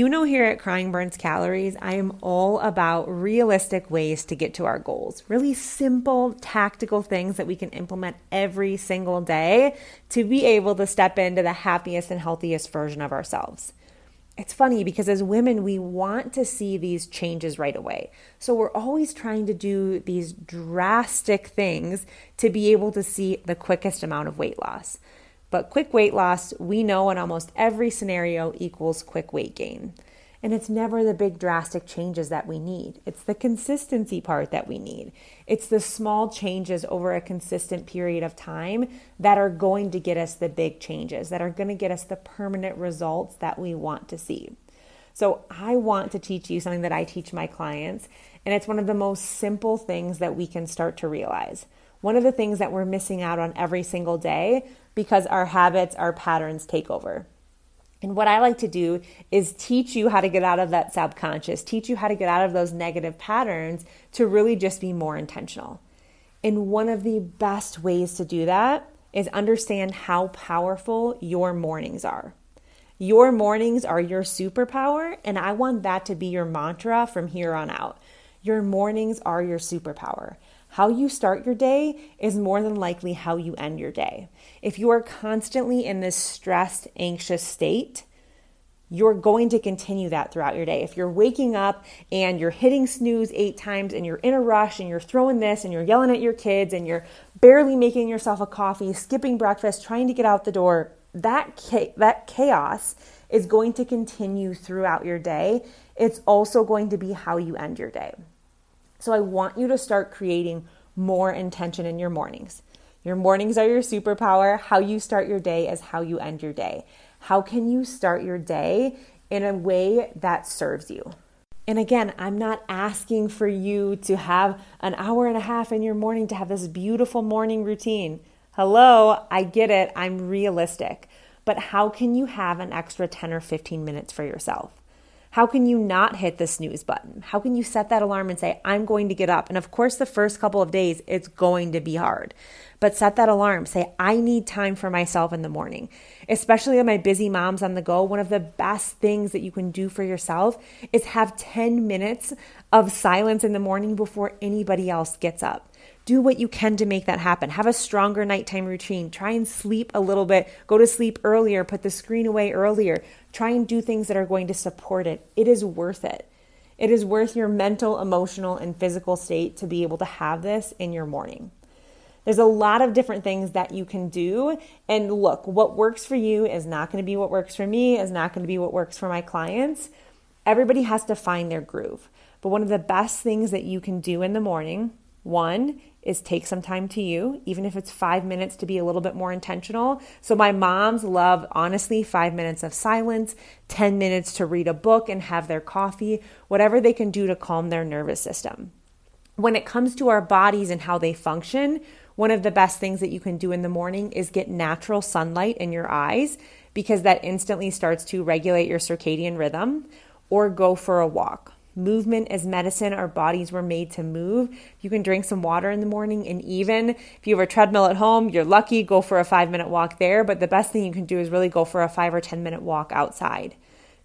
You know, here at Crying Burns Calories, I am all about realistic ways to get to our goals. Really simple, tactical things that we can implement every single day to be able to step into the happiest and healthiest version of ourselves. It's funny because as women, we want to see these changes right away. So we're always trying to do these drastic things to be able to see the quickest amount of weight loss. But quick weight loss, we know in almost every scenario equals quick weight gain. And it's never the big drastic changes that we need. It's the consistency part that we need. It's the small changes over a consistent period of time that are going to get us the big changes, that are going to get us the permanent results that we want to see. So, I want to teach you something that I teach my clients, and it's one of the most simple things that we can start to realize. One of the things that we're missing out on every single day because our habits, our patterns take over. And what I like to do is teach you how to get out of that subconscious, teach you how to get out of those negative patterns to really just be more intentional. And one of the best ways to do that is understand how powerful your mornings are. Your mornings are your superpower, and I want that to be your mantra from here on out. Your mornings are your superpower. How you start your day is more than likely how you end your day. If you are constantly in this stressed, anxious state, you're going to continue that throughout your day. If you're waking up and you're hitting snooze eight times and you're in a rush and you're throwing this and you're yelling at your kids and you're barely making yourself a coffee, skipping breakfast, trying to get out the door, that that chaos is going to continue throughout your day. It's also going to be how you end your day. So I want you to start creating more intention in your mornings. Your mornings are your superpower. How you start your day is how you end your day. How can you start your day in a way that serves you? And again, I'm not asking for you to have an hour and a half in your morning to have this beautiful morning routine. Hello, I get it. I'm realistic. But how can you have an extra 10 or 15 minutes for yourself? How can you not hit the snooze button? How can you set that alarm and say, I'm going to get up? And of course, the first couple of days, it's going to be hard. But set that alarm. Say, I need time for myself in the morning. Especially on my busy moms on the go, one of the best things that you can do for yourself is have 10 minutes of silence in the morning before anybody else gets up do what you can to make that happen. Have a stronger nighttime routine. Try and sleep a little bit. Go to sleep earlier. Put the screen away earlier. Try and do things that are going to support it. It is worth it. It is worth your mental, emotional, and physical state to be able to have this in your morning. There's a lot of different things that you can do. And look, what works for you is not going to be what works for me, is not going to be what works for my clients. Everybody has to find their groove. But one of the best things that you can do in the morning, one, is take some time to you, even if it's five minutes to be a little bit more intentional. So, my moms love, honestly, five minutes of silence, 10 minutes to read a book and have their coffee, whatever they can do to calm their nervous system. When it comes to our bodies and how they function, one of the best things that you can do in the morning is get natural sunlight in your eyes because that instantly starts to regulate your circadian rhythm, or go for a walk Movement is medicine. Our bodies were made to move. You can drink some water in the morning, and even if you have a treadmill at home, you're lucky, go for a five minute walk there. But the best thing you can do is really go for a five or 10 minute walk outside.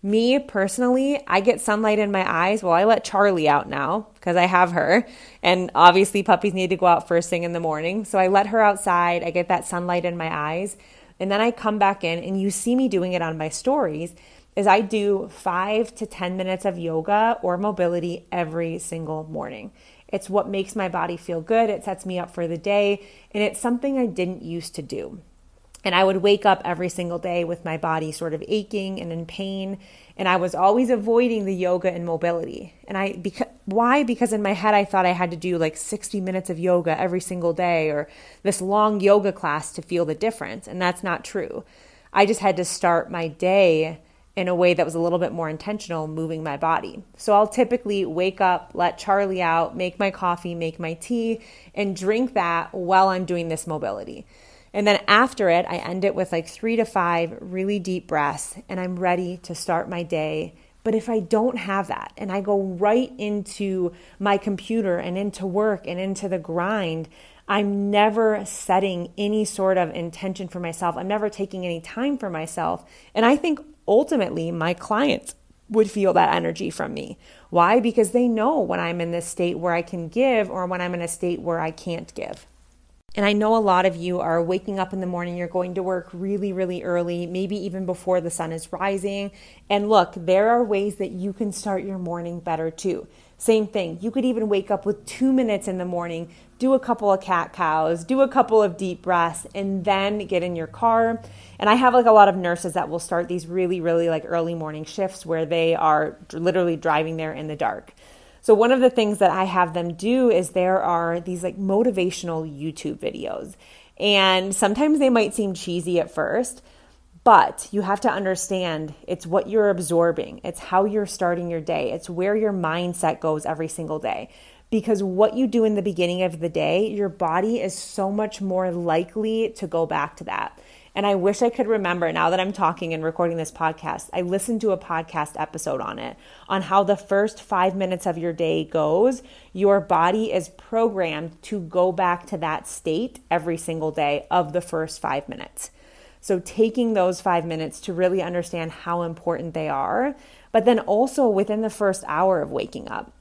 Me personally, I get sunlight in my eyes. Well, I let Charlie out now because I have her. And obviously, puppies need to go out first thing in the morning. So I let her outside. I get that sunlight in my eyes. And then I come back in, and you see me doing it on my stories is I do five to 10 minutes of yoga or mobility every single morning. It's what makes my body feel good. It sets me up for the day. And it's something I didn't used to do. And I would wake up every single day with my body sort of aching and in pain. And I was always avoiding the yoga and mobility. And I, because, why? Because in my head, I thought I had to do like 60 minutes of yoga every single day or this long yoga class to feel the difference. And that's not true. I just had to start my day in a way that was a little bit more intentional, moving my body. So I'll typically wake up, let Charlie out, make my coffee, make my tea, and drink that while I'm doing this mobility. And then after it, I end it with like three to five really deep breaths, and I'm ready to start my day. But if I don't have that and I go right into my computer and into work and into the grind, I'm never setting any sort of intention for myself. I'm never taking any time for myself. And I think ultimately my clients would feel that energy from me. Why? Because they know when I'm in this state where I can give or when I'm in a state where I can't give. And I know a lot of you are waking up in the morning, you're going to work really, really early, maybe even before the sun is rising. And look, there are ways that you can start your morning better too. Same thing. You could even wake up with two minutes in the morning, do a couple of cat cows, do a couple of deep breaths, and then get in your car. And I have like a lot of nurses that will start these really, really like early morning shifts where they are literally driving there in the dark. So, one of the things that I have them do is there are these like motivational YouTube videos. And sometimes they might seem cheesy at first, but you have to understand it's what you're absorbing, it's how you're starting your day, it's where your mindset goes every single day. Because what you do in the beginning of the day, your body is so much more likely to go back to that. And I wish I could remember now that I'm talking and recording this podcast. I listened to a podcast episode on it, on how the first five minutes of your day goes. Your body is programmed to go back to that state every single day of the first five minutes. So, taking those five minutes to really understand how important they are, but then also within the first hour of waking up.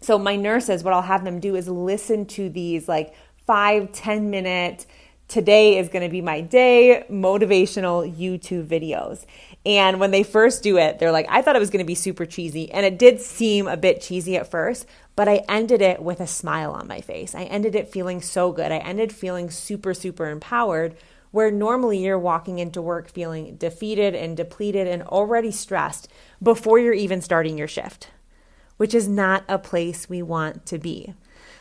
So, my nurses, what I'll have them do is listen to these like five, 10 minute, today is going to be my day motivational YouTube videos. And when they first do it, they're like, I thought it was going to be super cheesy. And it did seem a bit cheesy at first, but I ended it with a smile on my face. I ended it feeling so good. I ended feeling super, super empowered where normally you're walking into work feeling defeated and depleted and already stressed before you're even starting your shift, which is not a place we want to be.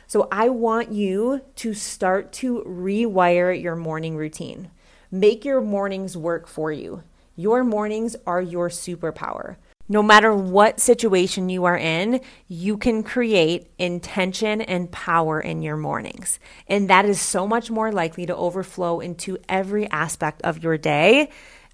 So, I want you to start to rewire your morning routine. Make your mornings work for you. Your mornings are your superpower. No matter what situation you are in, you can create intention and power in your mornings. And that is so much more likely to overflow into every aspect of your day,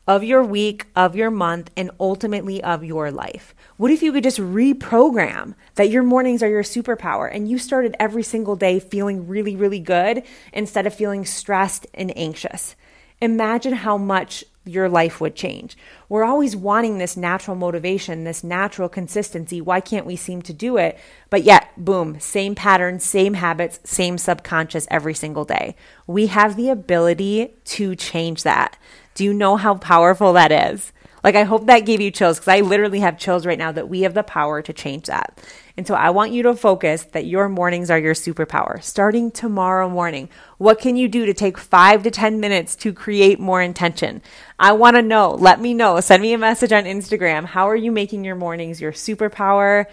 of your week, of your month, and ultimately of your life. What if you could just reprogram that your mornings are your superpower and you started every single day feeling really, really good instead of feeling stressed and anxious? Imagine how much your life would change. We're always wanting this natural motivation, this natural consistency. Why can't we seem to do it? But yet, boom, same patterns, same habits, same subconscious every single day. We have the ability to change that. Do you know how powerful that is? Like, I hope that gave you chills because I literally have chills right now that we have the power to change that. And so I want you to focus that your mornings are your superpower. Starting tomorrow morning, what can you do to take five to 10 minutes to create more intention? I want to know. Let me know. Send me a message on Instagram. How are you making your mornings your superpower?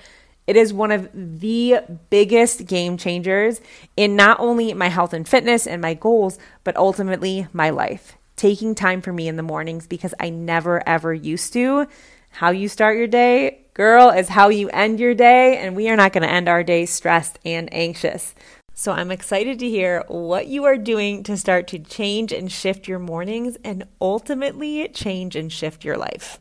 It is one of the biggest game changers in not only my health and fitness and my goals, but ultimately my life taking time for me in the mornings because I never ever used to. How you start your day, girl, is how you end your day, and we are not going to end our day stressed and anxious. So I'm excited to hear what you are doing to start to change and shift your mornings and ultimately change and shift your life.